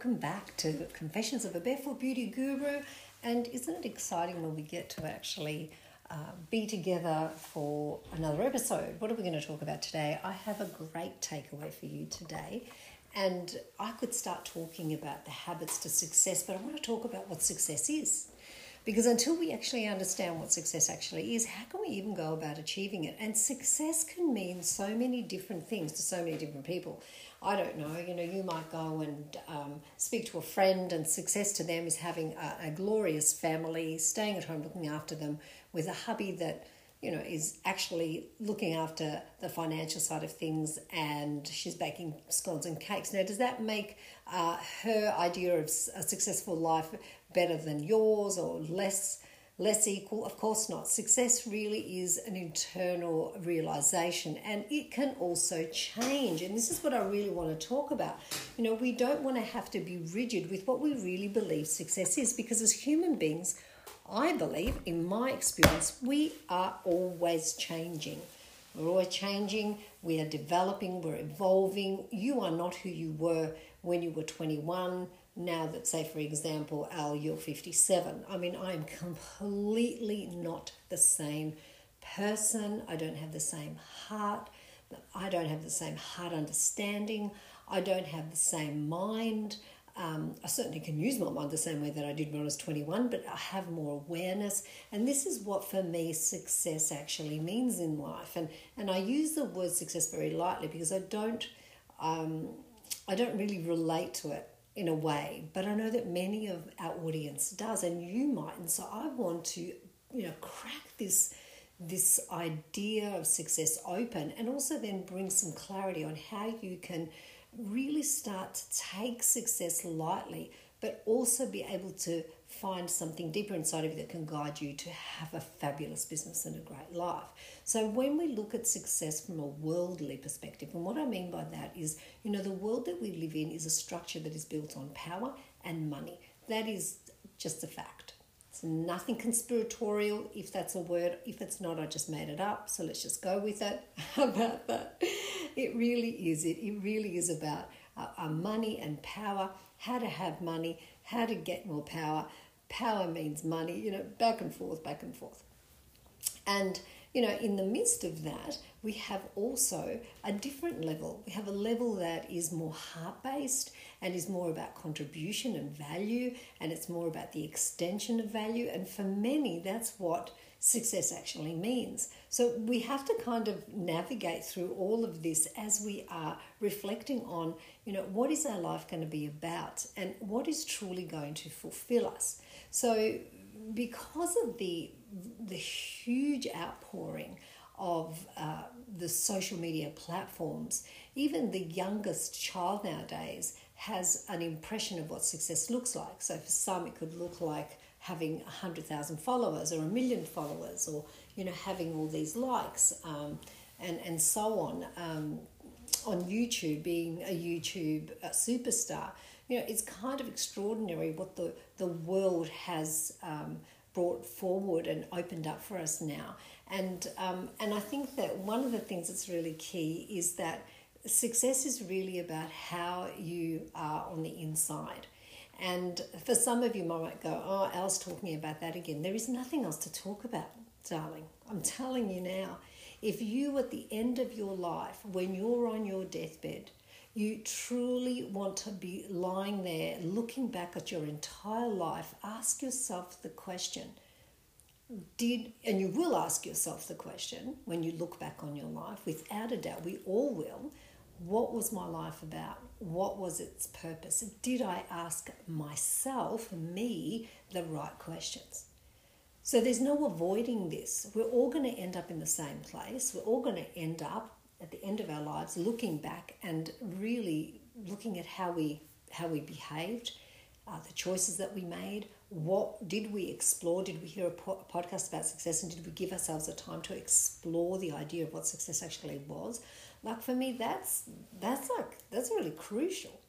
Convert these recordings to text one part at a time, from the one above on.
Welcome back to Confessions of a Barefoot Beauty Guru. And isn't it exciting when we get to actually uh, be together for another episode? What are we going to talk about today? I have a great takeaway for you today. And I could start talking about the habits to success, but I want to talk about what success is. Because until we actually understand what success actually is, how can we even go about achieving it? And success can mean so many different things to so many different people. I don't know, you know, you might go and um, speak to a friend, and success to them is having a, a glorious family, staying at home, looking after them, with a hubby that you know is actually looking after the financial side of things and she's baking scones and cakes. Now does that make uh, her idea of a successful life better than yours or less less equal of course not success really is an internal realization and it can also change and this is what i really want to talk about you know we don't want to have to be rigid with what we really believe success is because as human beings I believe, in my experience, we are always changing. We're always changing, we are developing, we're evolving. You are not who you were when you were 21. Now that, say, for example, Al, you're 57. I mean, I am completely not the same person. I don't have the same heart. I don't have the same heart understanding. I don't have the same mind. Um, I certainly can use my mind the same way that I did when I was 21, but I have more awareness. And this is what, for me, success actually means in life. And, and I use the word success very lightly because I don't, um, I don't really relate to it in a way, but I know that many of our audience does, and you might. And so I want to, you know, crack this this idea of success open and also then bring some clarity on how you can really start to take success lightly, but also be able to find something deeper inside of you that can guide you to have a fabulous business and a great life. So, when we look at success from a worldly perspective, and what I mean by that is, you know, the world that we live in is a structure that is built on power and money. That is just a fact. It's nothing conspiratorial, if that's a word. If it's not, I just made it up. So let's just go with it. about that? It really is. It, it really is about uh, uh, money and power, how to have money, how to get more power. Power means money, you know, back and forth, back and forth. And, you know, in the midst of that, we have also a different level. We have a level that is more heart based and is more about contribution and value, and it's more about the extension of value. And for many, that's what success actually means. So we have to kind of navigate through all of this as we are reflecting on, you know, what is our life going to be about and what is truly going to fulfill us. So because of the the huge outpouring of uh, the social media platforms, even the youngest child nowadays has an impression of what success looks like. So for some, it could look like having 100,000 followers or a million followers or, you know, having all these likes um, and, and so on. Um, on YouTube, being a YouTube uh, superstar, you know, it's kind of extraordinary what the, the world has um, brought forward and opened up for us now. And, um, and I think that one of the things that's really key is that success is really about how you are on the inside. And for some of you might go, oh, Al's talking about that again. There is nothing else to talk about, darling. I'm telling you now. If you, at the end of your life, when you're on your deathbed, you truly want to be lying there looking back at your entire life, ask yourself the question did, and you will ask yourself the question when you look back on your life, without a doubt, we all will what was my life about? What was its purpose? Did I ask myself, me, the right questions? So there's no avoiding this. We're all going to end up in the same place. We're all going to end up at the end of our lives looking back and really looking at how we how we behaved, uh, the choices that we made. What did we explore? Did we hear a, po- a podcast about success, and did we give ourselves a time to explore the idea of what success actually was? Like for me, that's that's like that's really crucial.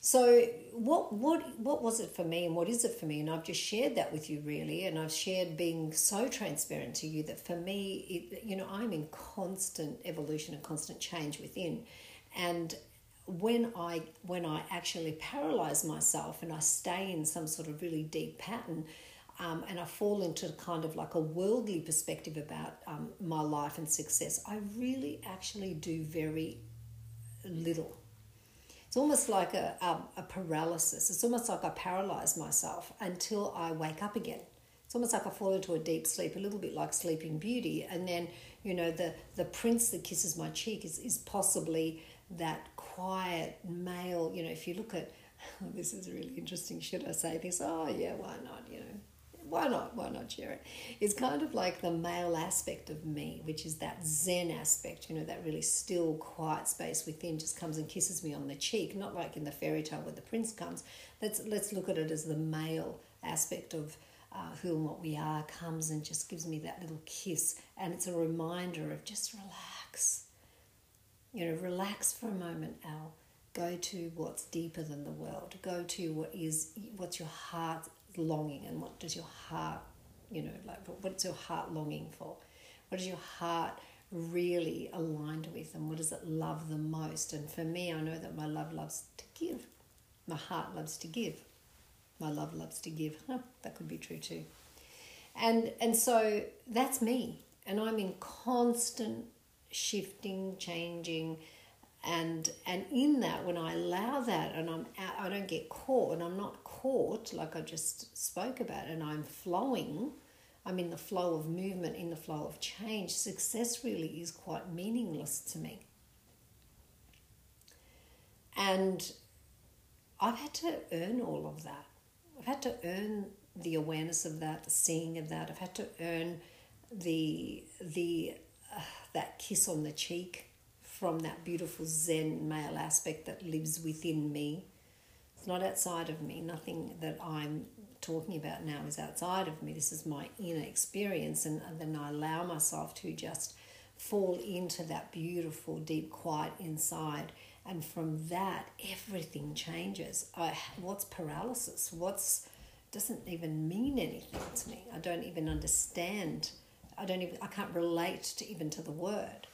So what what what was it for me and what is it for me? And I've just shared that with you really, and I've shared being so transparent to you that for me, it, you know, I'm in constant evolution and constant change within, and when I when I actually paralyze myself and I stay in some sort of really deep pattern, um, and I fall into kind of like a worldly perspective about um, my life and success, I really actually do very little it's almost like a, a, a paralysis. It's almost like I paralyze myself until I wake up again. It's almost like I fall into a deep sleep, a little bit like Sleeping Beauty. And then, you know, the, the prince that kisses my cheek is, is possibly that quiet male. You know, if you look at, this is really interesting, should I say this? Oh, yeah, why not? You know, why not? Why not share it? It's kind of like the male aspect of me, which is that Zen aspect, you know, that really still, quiet space within just comes and kisses me on the cheek, not like in the fairy tale where the prince comes. Let's, let's look at it as the male aspect of uh, who and what we are comes and just gives me that little kiss. And it's a reminder of just relax. You know, relax for a moment, Al. Go to what's deeper than the world. Go to what is what's your heart longing and what does your heart, you know, like what's your heart longing for? What is your heart really aligned with and what does it love the most? And for me, I know that my love loves to give. My heart loves to give. My love loves to give. Huh, that could be true too. And and so that's me. And I'm in constant shifting, changing, and and in that when i allow that and i'm out, i don't get caught and i'm not caught like i just spoke about and i'm flowing i'm in the flow of movement in the flow of change success really is quite meaningless to me. And i've had to earn all of that. I've had to earn the awareness of that the seeing of that. I've had to earn the the that kiss on the cheek from that beautiful Zen male aspect that lives within me. It's not outside of me. Nothing that I'm talking about now is outside of me. This is my inner experience, and, then I allow myself to just fall into that beautiful, deep quiet inside. And from that, everything changes. I, what's paralysis? What's doesn't even mean anything to me. I don't even understand. I don't even. I can't relate to even to the word.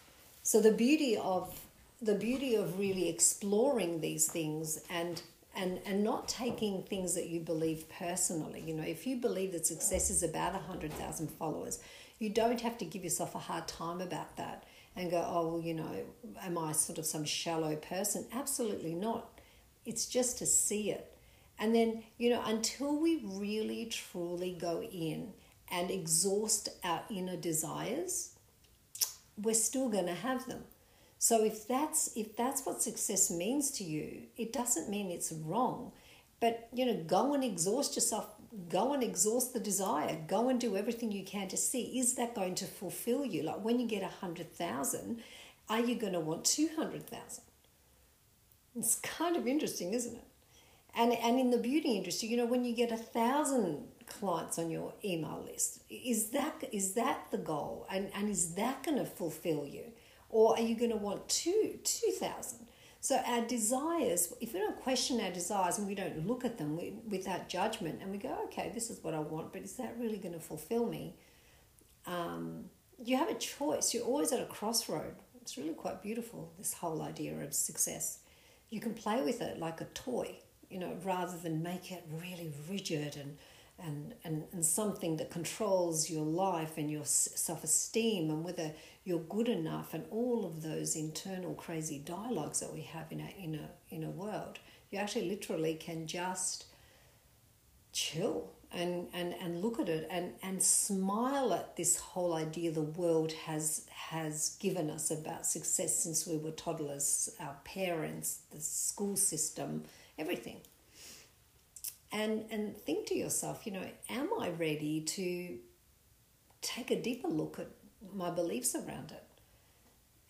So the beauty of the beauty of really exploring these things and and and not taking things that you believe personally. You know, if you believe that success is about hundred thousand followers, you don't have to give yourself a hard time about that and go, oh well, you know, am I sort of some shallow person? Absolutely not. It's just to see it. And then, you know, until we really truly go in and exhaust our inner desires, we're still going to have them. So if that's if that's what success means to you, it doesn't mean it's wrong. But you know, go and exhaust yourself. Go and exhaust the desire. Go and do everything you can to see is that going to fulfill you. Like when you get a hundred thousand, are you going to want two hundred thousand? It's kind of interesting, isn't it? And and in the beauty industry, you know, when you get a thousand clients on your email list? Is that is that the goal, and and is that going to fulfill you, or are you going to want two two thousand? So our desires, if we don't question our desires and we don't look at them without judgment, and we go, okay, this is what I want, but is that really going to fulfill me? Um, you have a choice. You're always at a crossroad. It's really quite beautiful. This whole idea of success. You can play with it like a toy, you know, rather than make it really rigid and and, and, and something that controls your life and your self esteem and whether you're good enough and all of those internal crazy dialogues that we have in our inner, inner world. You actually literally can just chill and, and, and look at it and, and smile at this whole idea the world has has given us about success since we were toddlers, our parents, the school system, everything and and think to yourself, you know, am I ready to take a deeper look at my beliefs around it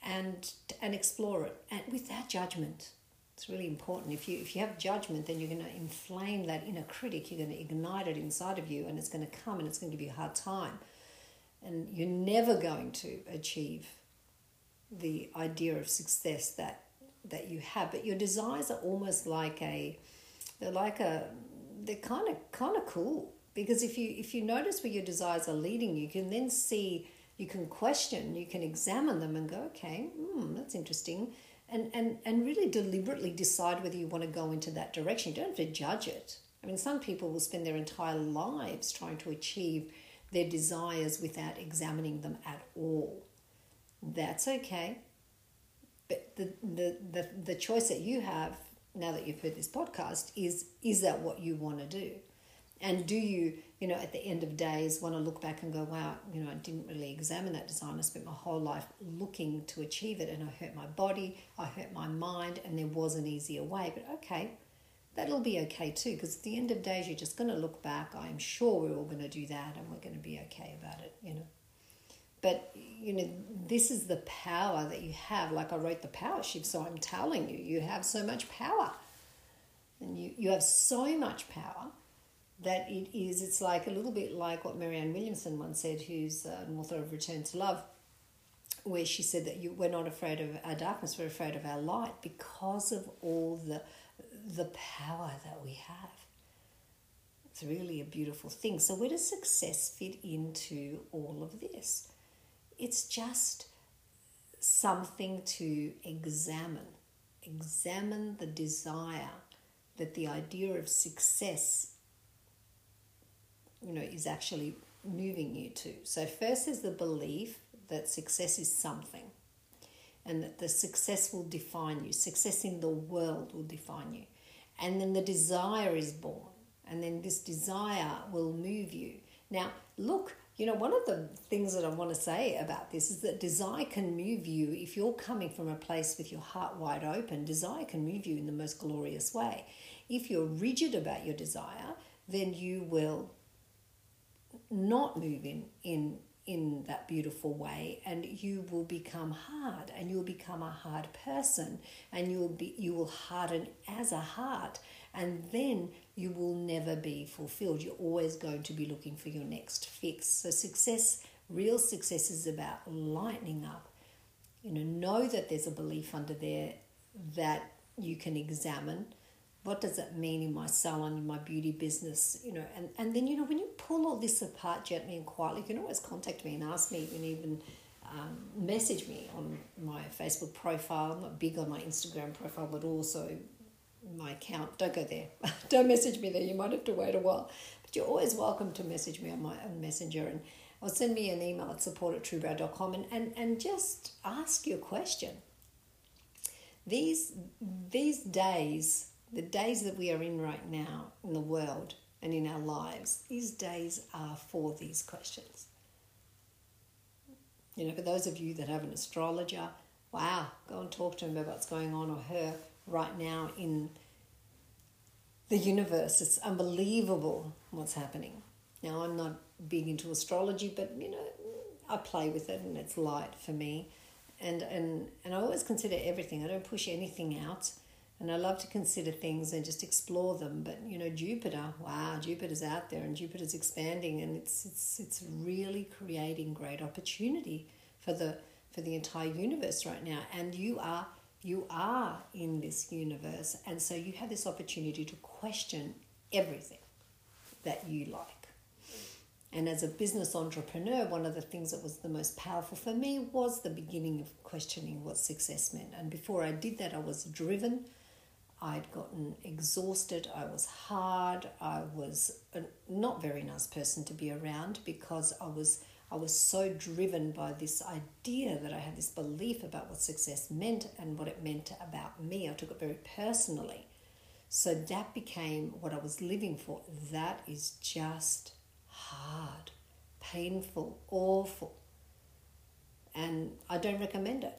and and explore it and without judgment. It's really important. If you if you have judgment, then you're going to inflame that inner critic. You're going to ignite it inside of you, and it's going to come and it's going to give you a hard time. And you're never going to achieve the idea of success that that you have. But your desires are almost like a they're like a they're kind of kind of cool. Because if you if you notice where your desires are leading you can then see you can question you can examine them and go okay hmm, that's interesting. And, and and really deliberately decide whether you want to go into that direction. You don't have to judge it. I mean some people will spend their entire lives trying to achieve their desires without examining them at all. That's okay. But the, the, the, the choice that you have now that you've heard this podcast is is that what you want to do? And do you you know at the end of days want to look back and go wow you know i didn't really examine that design. I spent my whole life looking to achieve it and i hurt my body i hurt my mind and there was an easier way. But okay that'll be okay too because at the end of days you're just going to look back i'm sure we're all going to do that and we're going to be okay about it you know but you know this is the power that you have. Like i wrote the power shift so i'm telling you you have so much power. And you, you have so much power that it is it's like a little bit like what marianne williamson once said who's an author of return to love where she said that you, we're not afraid of our darkness we're afraid of our light because of all the the power that we have. It's really a beautiful thing. So where does success fit into all of this it's just something to examine. Examine the desire that the idea of success, you know, is actually moving you to. So first is the belief that success is something and that the success will define you. Success in the world will define you. And then the desire is born. And then this desire will move you. Now, look, you know, one of the things that I want to say about this is that desire can move you if you're coming from a place with your heart wide open. Desire can move you in the most glorious way. If you're rigid about your desire, then you will not move in, in, in that beautiful way and you will become hard and you'll become a hard person and you'll be you will harden as a heart and then you will never be fulfilled. You're always going to be looking for your next fix. So, success, real success, is about lightening up. You know, know that there's a belief under there that you can examine. What does it mean in my salon, in my beauty business? You know, and, and then, you know, when you pull all this apart gently and quietly, you can always contact me and ask me and even um, message me on my Facebook profile. I'm not big on my Instagram profile, but also my account. Don't go there. Don't message me there. You might have to wait a while. But you're always welcome to message me on my messenger and or send me an email at support at truebrow.com and, and, and just ask your question. These these days, the days that we are in right now in the world and in our lives, these days are for these questions. You know, for those of you that have an astrologer, wow, go and talk to him about what's going on or her right now in the universe. It's unbelievable what's happening. Now, I'm not big into astrology, but you know, I play with it and it's light for me. And, and, and I always consider everything. I don't push anything out. And I love to consider things and just explore them. But you know, Jupiter, wow, Jupiter's out there and Jupiter's expanding and it's it's it's really creating great opportunity for the for the entire universe right now. And you are you are in this universe, and so you have this opportunity to question everything that you like. And as a business entrepreneur, one of the things that was the most powerful for me was the beginning of questioning what success meant. And before I did that, I was driven. I'd gotten exhausted. I was hard. I was a not very nice person to be around because I was I was so driven by this idea that I had this belief about what success meant and what it meant about me. I took it very personally. So that became what I was living for. That is just hard, painful, awful. And I don't recommend it.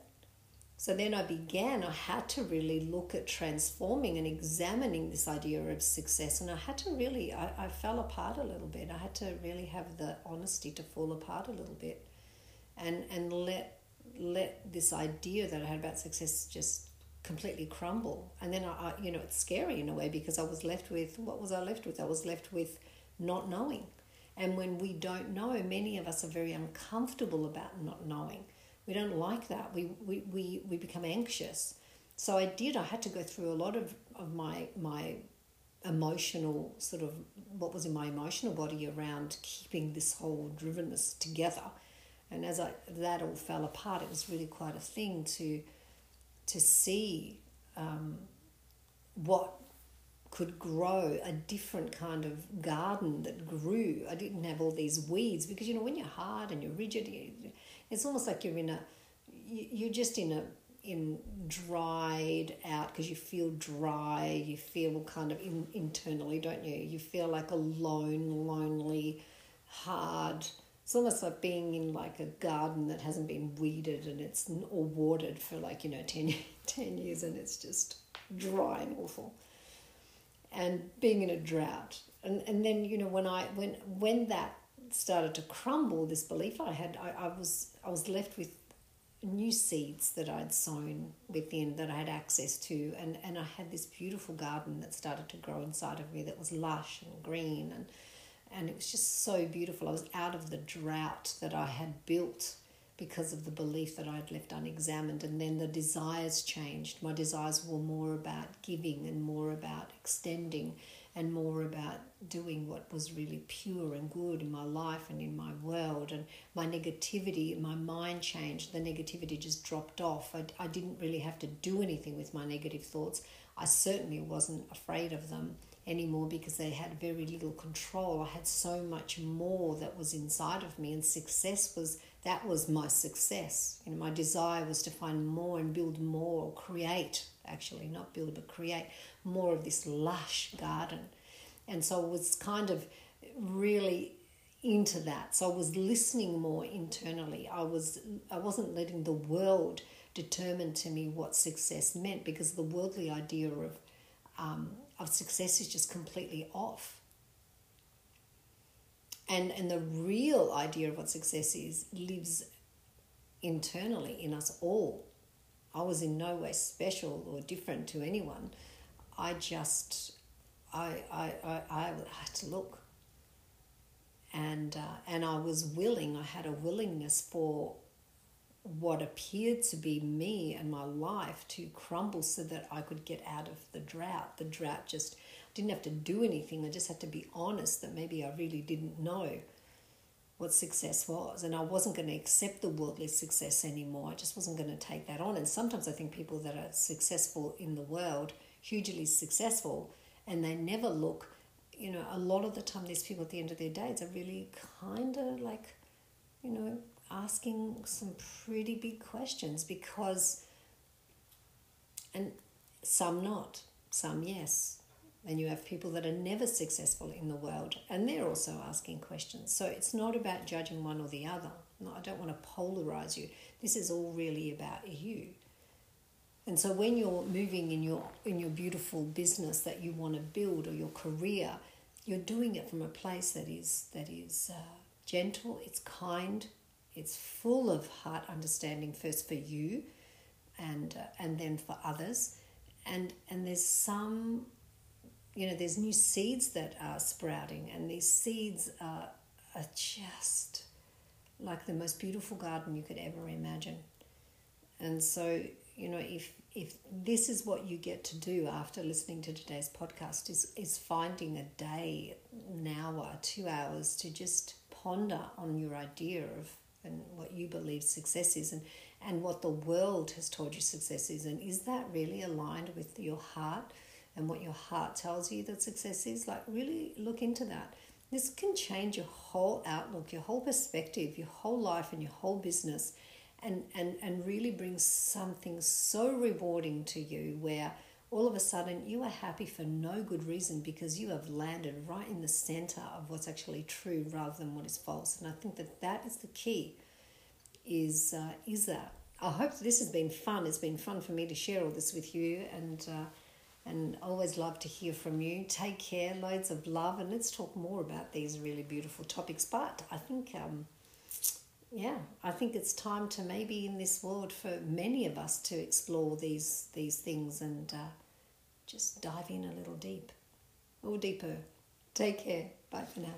So then I began, I had to really look at transforming and examining this idea of success. And I had to really, I, I fell apart a little bit. I had to really have the honesty to fall apart a little bit and, and let, let this idea that I had about success just completely crumble. And then I, I, you know, it's scary in a way because I was left with what was I left with? I was left with not knowing. And when we don't know, many of us are very uncomfortable about not knowing. We don't like that. We, we, we, we become anxious. So I did, I had to go through a lot of, of my, my emotional sort of what was in my emotional body around keeping this whole drivenness together. And as I, that all fell apart, it was really quite a thing to, to see um, what could grow a different kind of garden that grew. I didn't have all these weeds because you know when you're hard and you're rigid, it's almost like you're in a you're just in a in dried out because you feel dry. You feel kind of in, internally, don't you? You feel like alone, lonely, hard. It's almost like being in like a garden that hasn't been weeded and it's or watered for like you know 10, 10 years and it's just dry and awful and being in a drought. And, and then, you know, when I when when that started to crumble, this belief I had, I, I was I was left with new seeds that I'd sown within that I had access to and, and I had this beautiful garden that started to grow inside of me that was lush and green and and it was just so beautiful. I was out of the drought that I had built because of the belief that I'd left unexamined. And then the desires changed. My desires were more about giving and more about extending and more about doing what was really pure and good in my life and in my world. And my negativity, my mind changed. The negativity just dropped off. I, I didn't really have to do anything with my negative thoughts. I certainly wasn't afraid of them anymore because they had very little control. I had so much more that was inside of me, and success was that was my success. You know, my desire was to find more and build more, or create actually, not build but create more of this lush garden. And so I was kind of really into that. So I was listening more internally. I was I wasn't letting the world determine to me what success meant because the worldly idea of um, of success is just completely off. And, and the real idea of what success is lives internally in us all. I was in no way special or different to anyone. I just, I, I, I, I had to look. And, uh, and I was willing, I had a willingness for what appeared to be me and my life to crumble so that I could get out of the drought. The drought just didn't have to do anything. I just had to be honest that maybe I really didn't know what success was. And I wasn't going to accept the worldly success anymore. I just wasn't going to take that on. And sometimes I think people that are successful in the world, hugely successful, and they never look, you know, a lot of the time these people at the end of their days are really kind of like, you know, asking some pretty big questions because, and some not, some yes. And you have people that are never successful in the world and they're also asking questions. So it's not about judging one or the other. No, I don't want to polarize you. This is all really about you. And so when you're moving in your in your beautiful business that you want to build or your career, you're doing it from a place that is that is uh, gentle, it's kind, it's full of heart understanding first for you and uh, and then for others. And and there's some you know there's new seeds that are sprouting and these seeds are, are just like the most beautiful garden you could ever imagine. And so you know if if this is what you get to do after listening to today's podcast is is finding a day an hour two hours to just ponder on your idea of and what you believe success is and, and what the world has told you success is. And is that really aligned with your heart and what your heart tells you that success is? Like, really look into that. This can change your whole outlook, your whole perspective, your whole life, and your whole business, and, and, and really bring something so rewarding to you where all of a sudden you are happy for no good reason because you have landed right in the center of what's actually true rather than what is false. And I think that that is the key. Is uh, is that I hope this has been fun. It's been fun for me to share all this with you, and uh, and always love to hear from you. Take care, loads of love, and let's talk more about these really beautiful topics. But I think um, yeah, I think it's time to maybe in this world for many of us to explore these these things and uh, just dive in a little deep, or deeper. Take care. Bye for now.